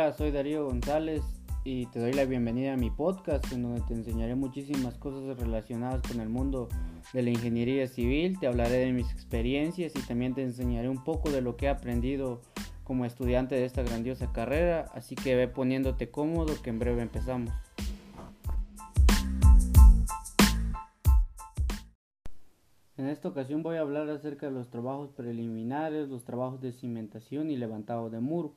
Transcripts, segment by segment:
Hola, soy Darío González y te doy la bienvenida a mi podcast en donde te enseñaré muchísimas cosas relacionadas con el mundo de la ingeniería civil, te hablaré de mis experiencias y también te enseñaré un poco de lo que he aprendido como estudiante de esta grandiosa carrera, así que ve poniéndote cómodo que en breve empezamos. En esta ocasión voy a hablar acerca de los trabajos preliminares, los trabajos de cimentación y levantado de muro.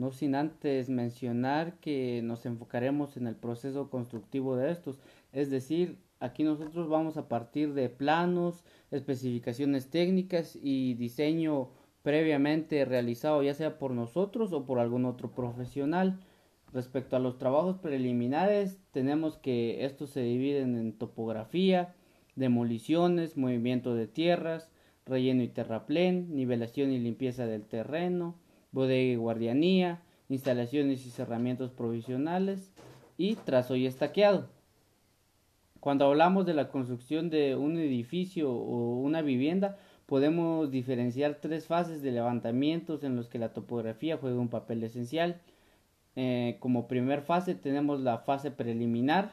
No sin antes mencionar que nos enfocaremos en el proceso constructivo de estos, es decir, aquí nosotros vamos a partir de planos, especificaciones técnicas y diseño previamente realizado ya sea por nosotros o por algún otro profesional. Respecto a los trabajos preliminares, tenemos que estos se dividen en topografía, demoliciones, movimiento de tierras, relleno y terraplén, nivelación y limpieza del terreno, bodega y guardianía, instalaciones y cerramientos provisionales y trazo y estaqueado. Cuando hablamos de la construcción de un edificio o una vivienda, podemos diferenciar tres fases de levantamientos en los que la topografía juega un papel esencial. Eh, como primer fase tenemos la fase preliminar.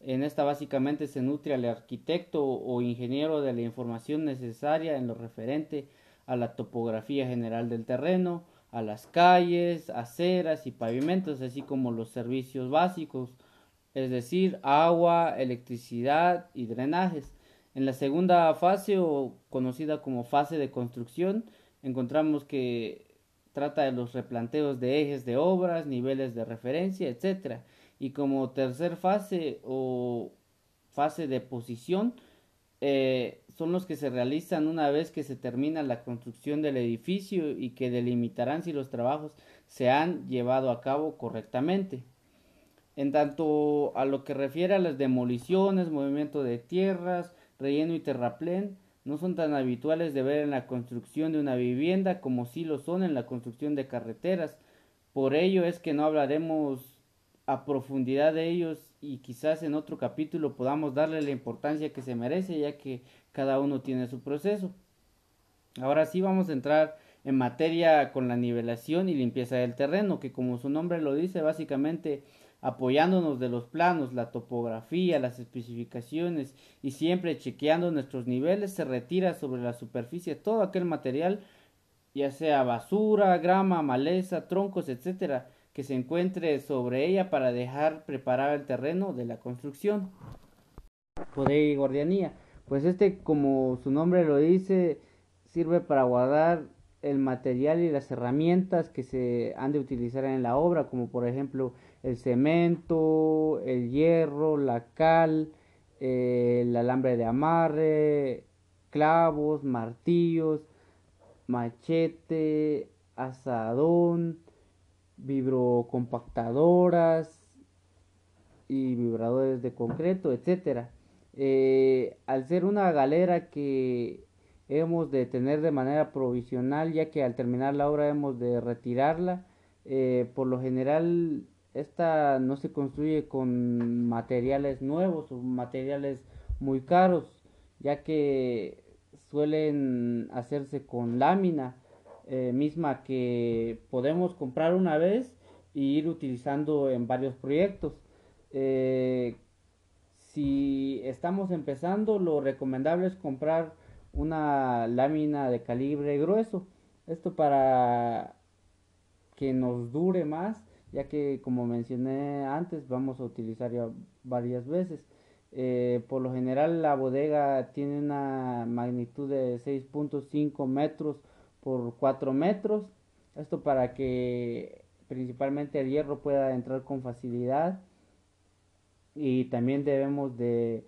En esta básicamente se nutre al arquitecto o ingeniero de la información necesaria en lo referente a la topografía general del terreno, a las calles, aceras y pavimentos, así como los servicios básicos, es decir, agua, electricidad y drenajes. En la segunda fase, o conocida como fase de construcción, encontramos que trata de los replanteos de ejes de obras, niveles de referencia, etc. Y como tercer fase o fase de posición, eh, son los que se realizan una vez que se termina la construcción del edificio y que delimitarán si los trabajos se han llevado a cabo correctamente. En tanto a lo que refiere a las demoliciones, movimiento de tierras, relleno y terraplén, no son tan habituales de ver en la construcción de una vivienda como sí lo son en la construcción de carreteras. Por ello es que no hablaremos a profundidad de ellos y quizás en otro capítulo podamos darle la importancia que se merece ya que cada uno tiene su proceso. Ahora sí vamos a entrar en materia con la nivelación y limpieza del terreno, que como su nombre lo dice, básicamente apoyándonos de los planos, la topografía, las especificaciones y siempre chequeando nuestros niveles, se retira sobre la superficie todo aquel material, ya sea basura, grama, maleza, troncos, etcétera, que se encuentre sobre ella para dejar preparar el terreno de la construcción. Poder y guardianía. Pues este, como su nombre lo dice, sirve para guardar el material y las herramientas que se han de utilizar en la obra, como por ejemplo el cemento, el hierro, la cal, el alambre de amarre, clavos, martillos, machete, asadón, vibrocompactadoras y vibradores de concreto, etcétera. Eh, al ser una galera que hemos de tener de manera provisional, ya que al terminar la obra hemos de retirarla, eh, por lo general esta no se construye con materiales nuevos o materiales muy caros, ya que suelen hacerse con lámina eh, misma que podemos comprar una vez y ir utilizando en varios proyectos. Eh, si estamos empezando, lo recomendable es comprar una lámina de calibre grueso. Esto para que nos dure más, ya que como mencioné antes, vamos a utilizar ya varias veces. Eh, por lo general la bodega tiene una magnitud de 6.5 metros por 4 metros. Esto para que principalmente el hierro pueda entrar con facilidad. Y también debemos de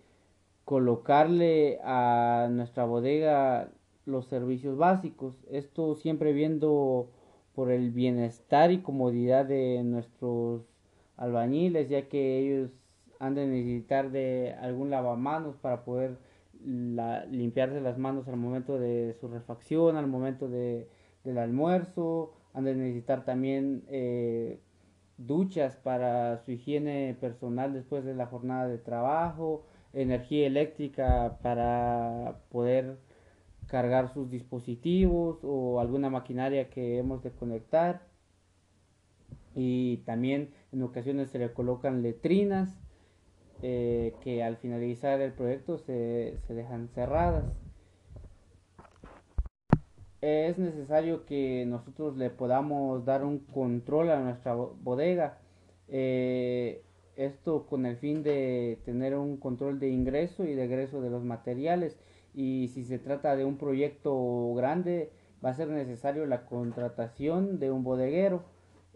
colocarle a nuestra bodega los servicios básicos. Esto siempre viendo por el bienestar y comodidad de nuestros albañiles, ya que ellos han de necesitar de algún lavamanos para poder la, limpiarse las manos al momento de su refacción, al momento de, del almuerzo, han de necesitar también eh, duchas para su higiene personal después de la jornada de trabajo, energía eléctrica para poder cargar sus dispositivos o alguna maquinaria que hemos de conectar. y también en ocasiones se le colocan letrinas eh, que al finalizar el proyecto se, se dejan cerradas es necesario que nosotros le podamos dar un control a nuestra bodega. Eh, esto con el fin de tener un control de ingreso y de egreso de los materiales. Y si se trata de un proyecto grande, va a ser necesario la contratación de un bodeguero.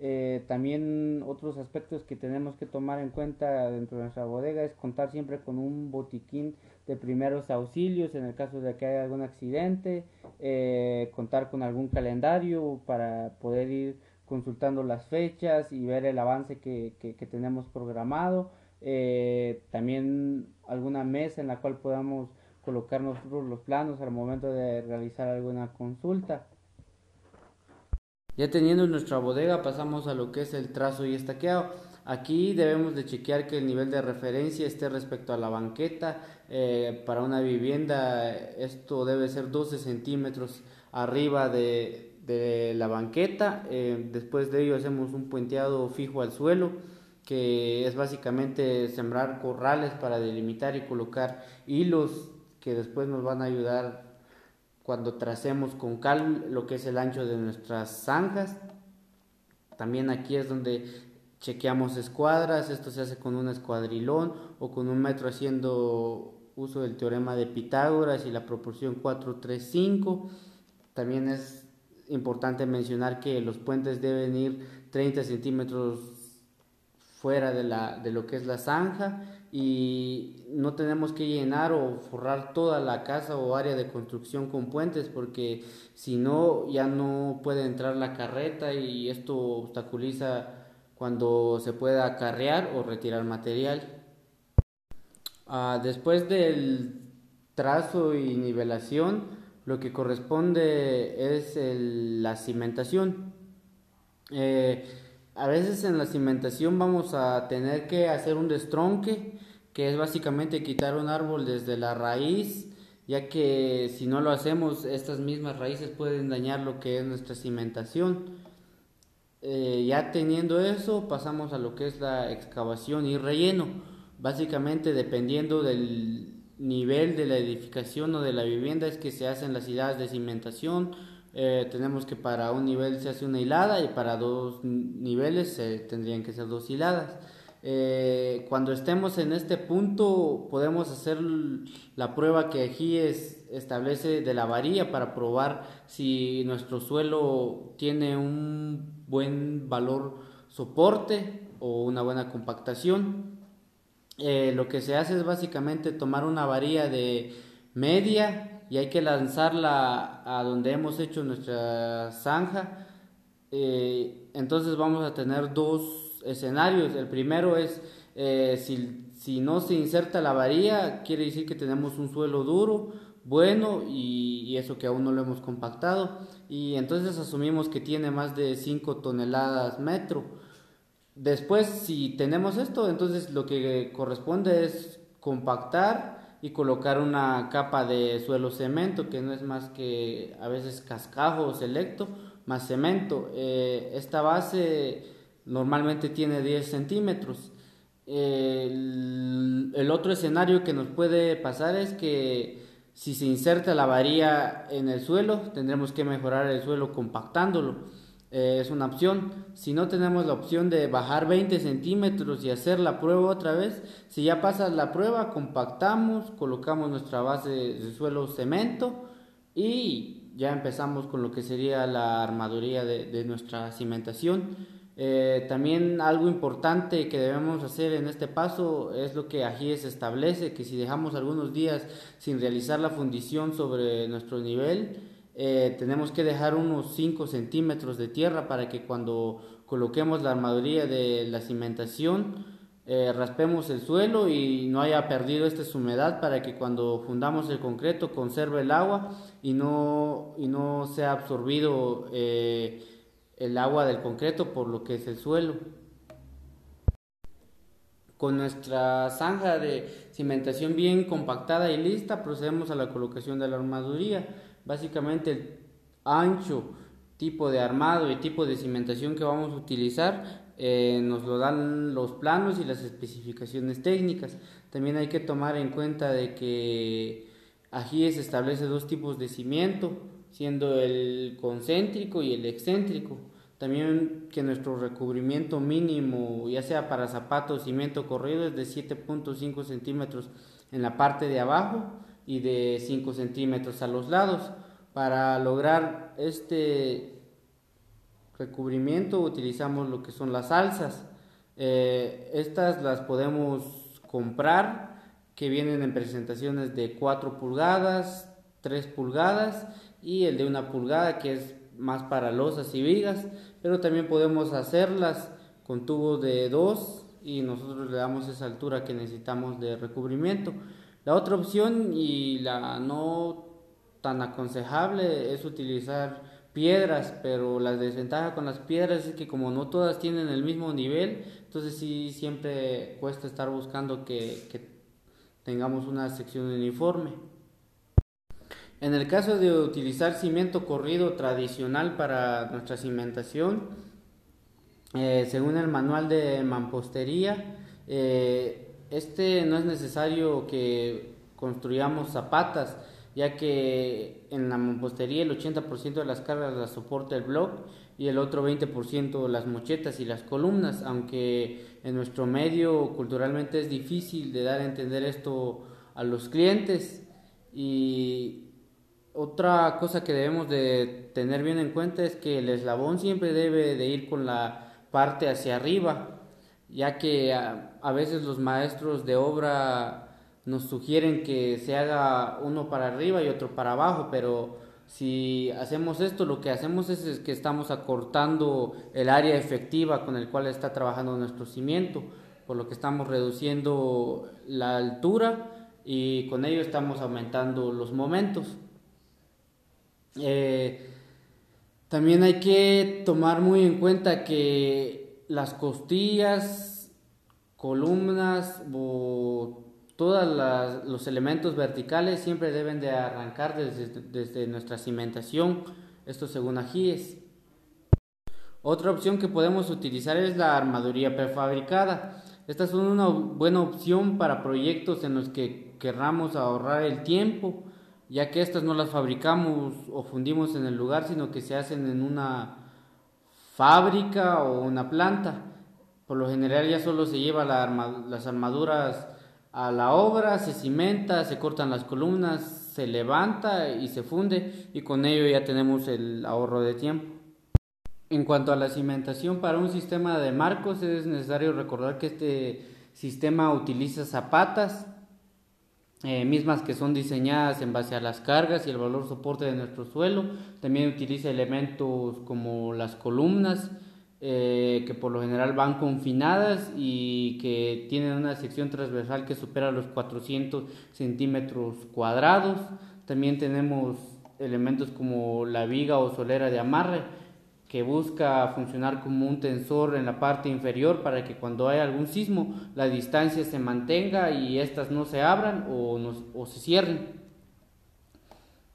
Eh, también otros aspectos que tenemos que tomar en cuenta dentro de nuestra bodega es contar siempre con un botiquín de primeros auxilios en el caso de que haya algún accidente, eh, contar con algún calendario para poder ir consultando las fechas y ver el avance que, que, tenemos programado. Eh, también alguna mesa en la cual podamos colocar nosotros los planos al momento de realizar alguna consulta. Ya teniendo nuestra bodega pasamos a lo que es el trazo y estaqueado. Aquí debemos de chequear que el nivel de referencia esté respecto a la banqueta. Eh, para una vivienda esto debe ser 12 centímetros arriba de, de la banqueta. Eh, después de ello hacemos un puenteado fijo al suelo que es básicamente sembrar corrales para delimitar y colocar hilos que después nos van a ayudar cuando tracemos con cal lo que es el ancho de nuestras zanjas. También aquí es donde chequeamos escuadras, esto se hace con un escuadrilón o con un metro haciendo uso del teorema de Pitágoras y la proporción 435. También es importante mencionar que los puentes deben ir 30 centímetros fuera de, la, de lo que es la zanja y no tenemos que llenar o forrar toda la casa o área de construcción con puentes porque si no ya no puede entrar la carreta y esto obstaculiza cuando se pueda acarrear o retirar material. Ah, después del trazo y nivelación, lo que corresponde es la cimentación. Eh, a veces en la cimentación vamos a tener que hacer un destronque, que es básicamente quitar un árbol desde la raíz, ya que si no lo hacemos, estas mismas raíces pueden dañar lo que es nuestra cimentación. Eh, ya teniendo eso, pasamos a lo que es la excavación y relleno. Básicamente, dependiendo del nivel de la edificación o de la vivienda, es que se hacen las hiladas de cimentación eh, tenemos que para un nivel se hace una hilada y para dos niveles se tendrían que ser dos hiladas. Eh, cuando estemos en este punto podemos hacer la prueba que aquí es, establece de la varilla para probar si nuestro suelo tiene un buen valor soporte o una buena compactación. Eh, lo que se hace es básicamente tomar una varilla de media y hay que lanzarla a donde hemos hecho nuestra zanja. Eh, entonces vamos a tener dos escenarios. El primero es eh, si, si, no se inserta la varilla, quiere decir que tenemos un suelo duro, bueno y, eso que aún no lo hemos compactado. Y entonces asumimos que tiene más de 5 toneladas metro. Después, si tenemos esto, entonces lo que corresponde es compactar y colocar una capa de suelo cemento que no es más que a veces cascajo o selecto más cemento. Eh, esta base normalmente tiene 10 centímetros. el, el, otro escenario que nos puede pasar es que si se inserta la varilla en el suelo, tendremos que mejorar el suelo compactándolo. Eh, es una opción. Si no tenemos la opción de bajar 20 centímetros y hacer la prueba otra vez, si ya pasas la prueba, compactamos, colocamos nuestra base de suelo cemento y ya empezamos con lo que sería la armaduría de, nuestra cimentación. Eh, también algo importante que debemos hacer en este paso es lo que AGIES establece, que si dejamos algunos días sin realizar la fundición sobre nuestro nivel, eh, tenemos que dejar unos 5 centímetros de tierra para que cuando coloquemos la armaduría de la cimentación eh, raspemos el suelo y no haya perdido esta humedad para que cuando fundamos el concreto conserve el agua y no, y no sea absorbido eh, el agua del concreto por lo que es el suelo. Con nuestra zanja de cimentación bien compactada y lista procedemos a la colocación de la armaduría básicamente el ancho, tipo de armado y tipo de cimentación que vamos a utilizar eh, nos lo dan los planos y las especificaciones técnicas. También hay que tomar en cuenta de que aquí se establece dos tipos de cimiento, siendo el concéntrico y el excéntrico. También que nuestro recubrimiento mínimo, ya sea para zapatos, cimiento corrido, es de 7.5 centímetros en la parte de abajo y de 5 centímetros a los lados. Para lograr este recubrimiento utilizamos lo que son las alzas. Eh, estas las podemos comprar que vienen en presentaciones de 4 pulgadas, 3 pulgadas y el de una pulgada que es más para losas y vigas, pero también podemos hacerlas con tubos de 2 y nosotros le damos esa altura que necesitamos de recubrimiento. La otra opción y la no tan aconsejable es utilizar piedras, pero la desventaja con las piedras es que como no todas tienen el mismo nivel, entonces sí siempre cuesta estar buscando que, tengamos una sección uniforme. En el caso de utilizar cimiento corrido tradicional para nuestra cimentación, eh, según el manual de mampostería, eh, este no es necesario que construyamos zapatas, ya que en la mampostería el 80% de las cargas las soporta el block y el otro 20% las mochetas y las columnas, aunque en nuestro medio culturalmente es difícil de dar a entender esto a los clientes. Y otra cosa que debemos de tener bien en cuenta es que el eslabón siempre debe de ir con la parte hacia arriba ya que a, veces los maestros de obra nos sugieren que se haga uno para arriba y otro para abajo, pero si hacemos esto, lo que hacemos es, que estamos acortando el área efectiva con el cual está trabajando nuestro cimiento, por lo que estamos reduciendo la altura y con ello estamos aumentando los momentos. Eh, también hay que tomar muy en cuenta que las costillas, columnas o todos los elementos verticales siempre deben de arrancar desde, nuestra cimentación, esto según Ajíes. Otra opción que podemos utilizar es la armaduría prefabricada. Esta es una buena opción para proyectos en los que querramos ahorrar el tiempo, ya que estas no las fabricamos o fundimos en el lugar, sino que se hacen en una fábrica o una planta. Por lo general ya solo se lleva las armaduras a la obra, se cimenta, se cortan las columnas, se levanta y se funde y con ello ya tenemos el ahorro de tiempo. En cuanto a la cimentación para un sistema de marcos es necesario recordar que este sistema utiliza zapatas eh, mismas que son diseñadas en base a las cargas y el valor soporte de nuestro suelo. También utiliza elementos como las columnas, eh, que por lo general van confinadas y que tienen una sección transversal que supera los 400 centímetros cuadrados. También tenemos elementos como la viga o solera de amarre, que busca funcionar como un tensor en la parte inferior para que cuando haya algún sismo la distancia se mantenga y éstas no se abran o se cierren.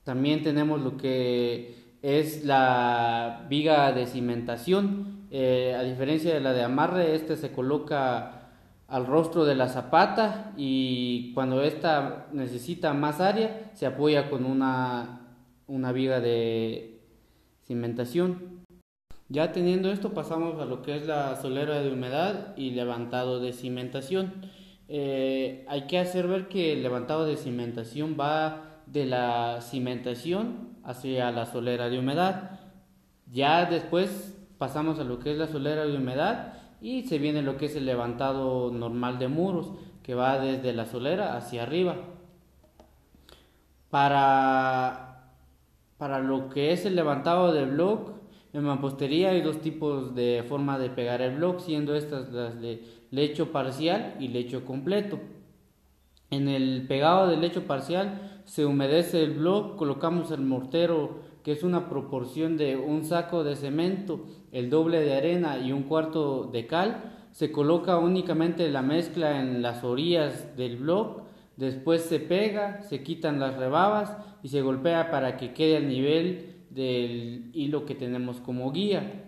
También tenemos lo que es la viga de cimentación. Eh, a diferencia de la de amarre, este se coloca al rostro de la zapata y cuando esta necesita más área se apoya con una, una viga de cimentación. Ya teniendo esto pasamos a lo que es la solera de humedad y levantado de cimentación. Eh, hay que hacer ver que el levantado de cimentación va de la cimentación hacia la solera de humedad. Ya después pasamos a lo que es la solera de humedad y se viene lo que es el levantado normal de muros que va desde la solera hacia arriba. Para, para lo que es el levantado de bloque en mampostería hay dos tipos de forma de pegar el bloque, siendo estas las de lecho parcial y lecho completo. En el pegado de lecho parcial se humedece el bloque, colocamos el mortero que es una proporción de un saco de cemento, el doble de arena y un cuarto de cal. Se coloca únicamente la mezcla en las orillas del bloque, después se pega, se quitan las rebabas y se golpea para que quede al nivel del hilo que tenemos como guía.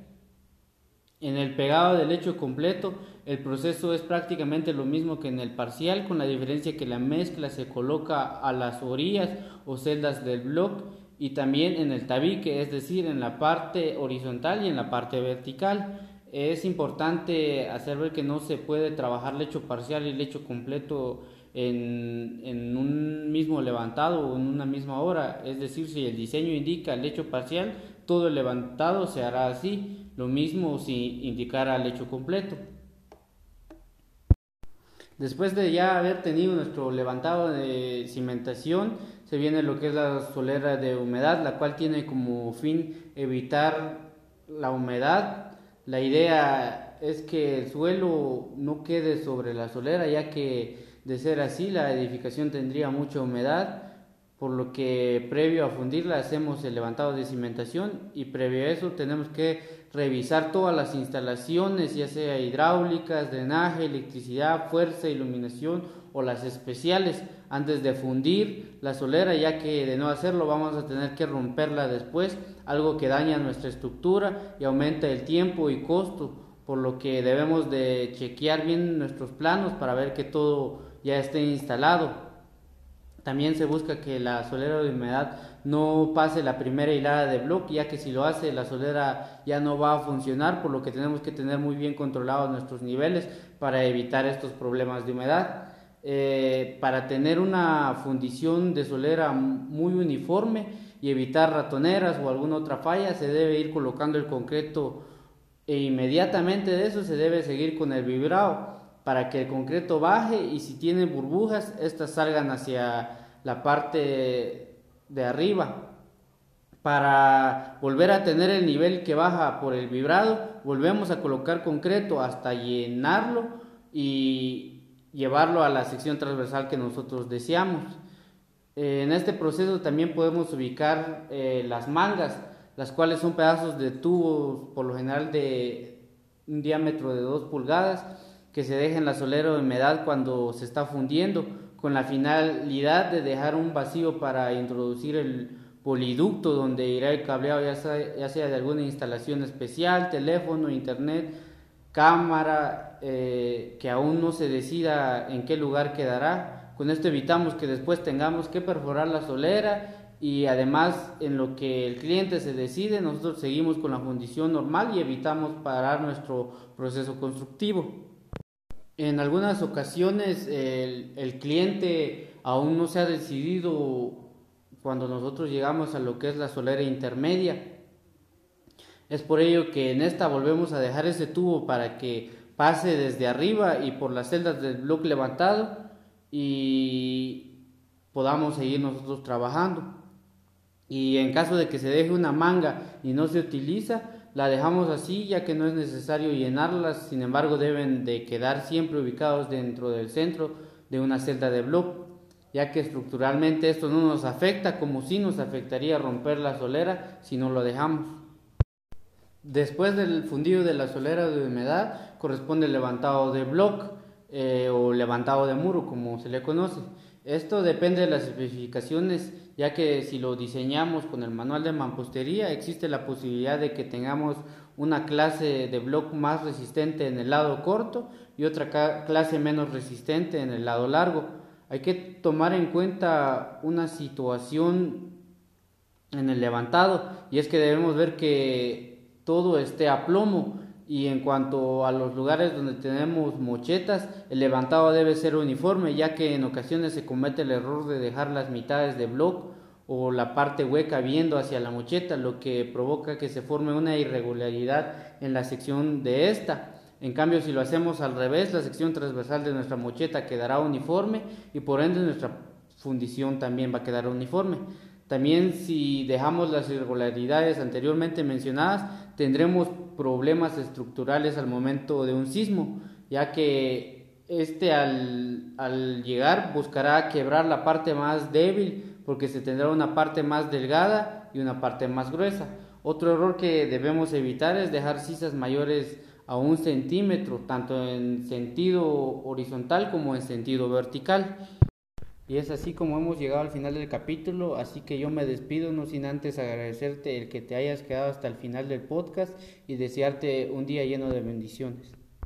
En el pegado del lecho completo, el proceso es prácticamente lo mismo que en el parcial, con la diferencia que la mezcla se coloca a las orillas o celdas del bloque y también en el tabique, es decir, en la parte horizontal y en la parte vertical. Es importante hacer ver que no se puede trabajar lecho parcial y lecho completo en, en, un mismo levantado o en una misma hora. Es decir, si el diseño indica lecho parcial, todo el levantado se hará así. Lo mismo si indicara el lecho completo. Después de ya haber tenido nuestro levantado de cimentación, se viene lo que es la solera de humedad, la cual tiene como fin evitar la humedad. La idea es que el suelo no quede sobre la solera, ya que de ser así la edificación tendría mucha humedad por lo que previo a fundirla hacemos el levantado de cimentación y previo a eso tenemos que revisar todas las instalaciones, ya sea hidráulicas, drenaje, electricidad, fuerza, iluminación o las especiales antes de fundir la solera, ya que de no hacerlo vamos a tener que romperla después, algo que daña nuestra estructura y aumenta el tiempo y costo, por lo que debemos de chequear bien nuestros planos para ver que todo ya esté instalado. También se busca que la solera de humedad no pase la primera hilada de bloque, ya que si lo hace la solera ya no va a funcionar, por lo que tenemos que tener muy bien controlados nuestros niveles para evitar estos problemas de humedad. Eh, para tener una fundición de solera muy uniforme y evitar ratoneras o alguna otra falla, se debe ir colocando el concreto e inmediatamente de eso se debe seguir con el vibrado para que el concreto baje y si tiene burbujas, estas salgan hacia la parte de arriba. Para volver a tener el nivel que baja por el vibrado, volvemos a colocar concreto hasta llenarlo y llevarlo a la sección transversal que nosotros deseamos. En este proceso también podemos ubicar eh, las mangas, las cuales son pedazos de tubos por lo general de un diámetro de 2 pulgadas que se deja en la solera de humedad cuando se está fundiendo con la finalidad de dejar un vacío para introducir el poliducto donde irá el cableado ya sea, de alguna instalación especial, teléfono, internet, cámara, eh, que aún no se decida en qué lugar quedará. Con esto evitamos que después tengamos que perforar la solera y además en lo que el cliente se decide nosotros seguimos con la fundición normal y evitamos parar nuestro proceso constructivo. En algunas ocasiones el, cliente aún no se ha decidido cuando nosotros llegamos a lo que es la solera intermedia. Es por ello que en esta volvemos a dejar ese tubo para que pase desde arriba y por las celdas del bloque levantado y podamos seguir nosotros trabajando. Y en caso de que se deje una manga y no se utiliza, la dejamos así ya que no es necesario llenarlas, sin embargo deben de quedar siempre ubicados dentro del centro de una celda de bloque, ya que estructuralmente esto no nos afecta como si nos afectaría romper la solera si no lo dejamos. Después del fundido de la solera de humedad corresponde el levantado de bloque eh, o levantado de muro como se le conoce. Esto depende de las especificaciones, ya que si lo diseñamos con el manual de mampostería, existe la posibilidad de que tengamos una clase de bloque más resistente en el lado corto y otra clase menos resistente en el lado largo. Hay que tomar en cuenta una situación en el levantado y es que debemos ver que todo esté a plomo y en cuanto a los lugares donde tenemos mochetas, el levantado debe ser uniforme, ya que en ocasiones se comete el error de dejar las mitades de bloque o la parte hueca viendo hacia la mocheta, lo que provoca que se forme una irregularidad en la sección de esta. En cambio, si lo hacemos al revés, la sección transversal de nuestra mocheta quedará uniforme y por ende nuestra fundición también va a quedar uniforme. También si dejamos las irregularidades anteriormente mencionadas, tendremos problemas estructurales al momento de un sismo, ya que este al, al llegar buscará quebrar la parte más débil porque se tendrá una parte más delgada y una parte más gruesa. Otro error que debemos evitar es dejar cisas mayores a un centímetro, tanto en sentido horizontal como en sentido vertical. Y es así como hemos llegado al final del capítulo, así que yo me despido no sin antes agradecerte el que te hayas quedado hasta el final del podcast y desearte un día lleno de bendiciones.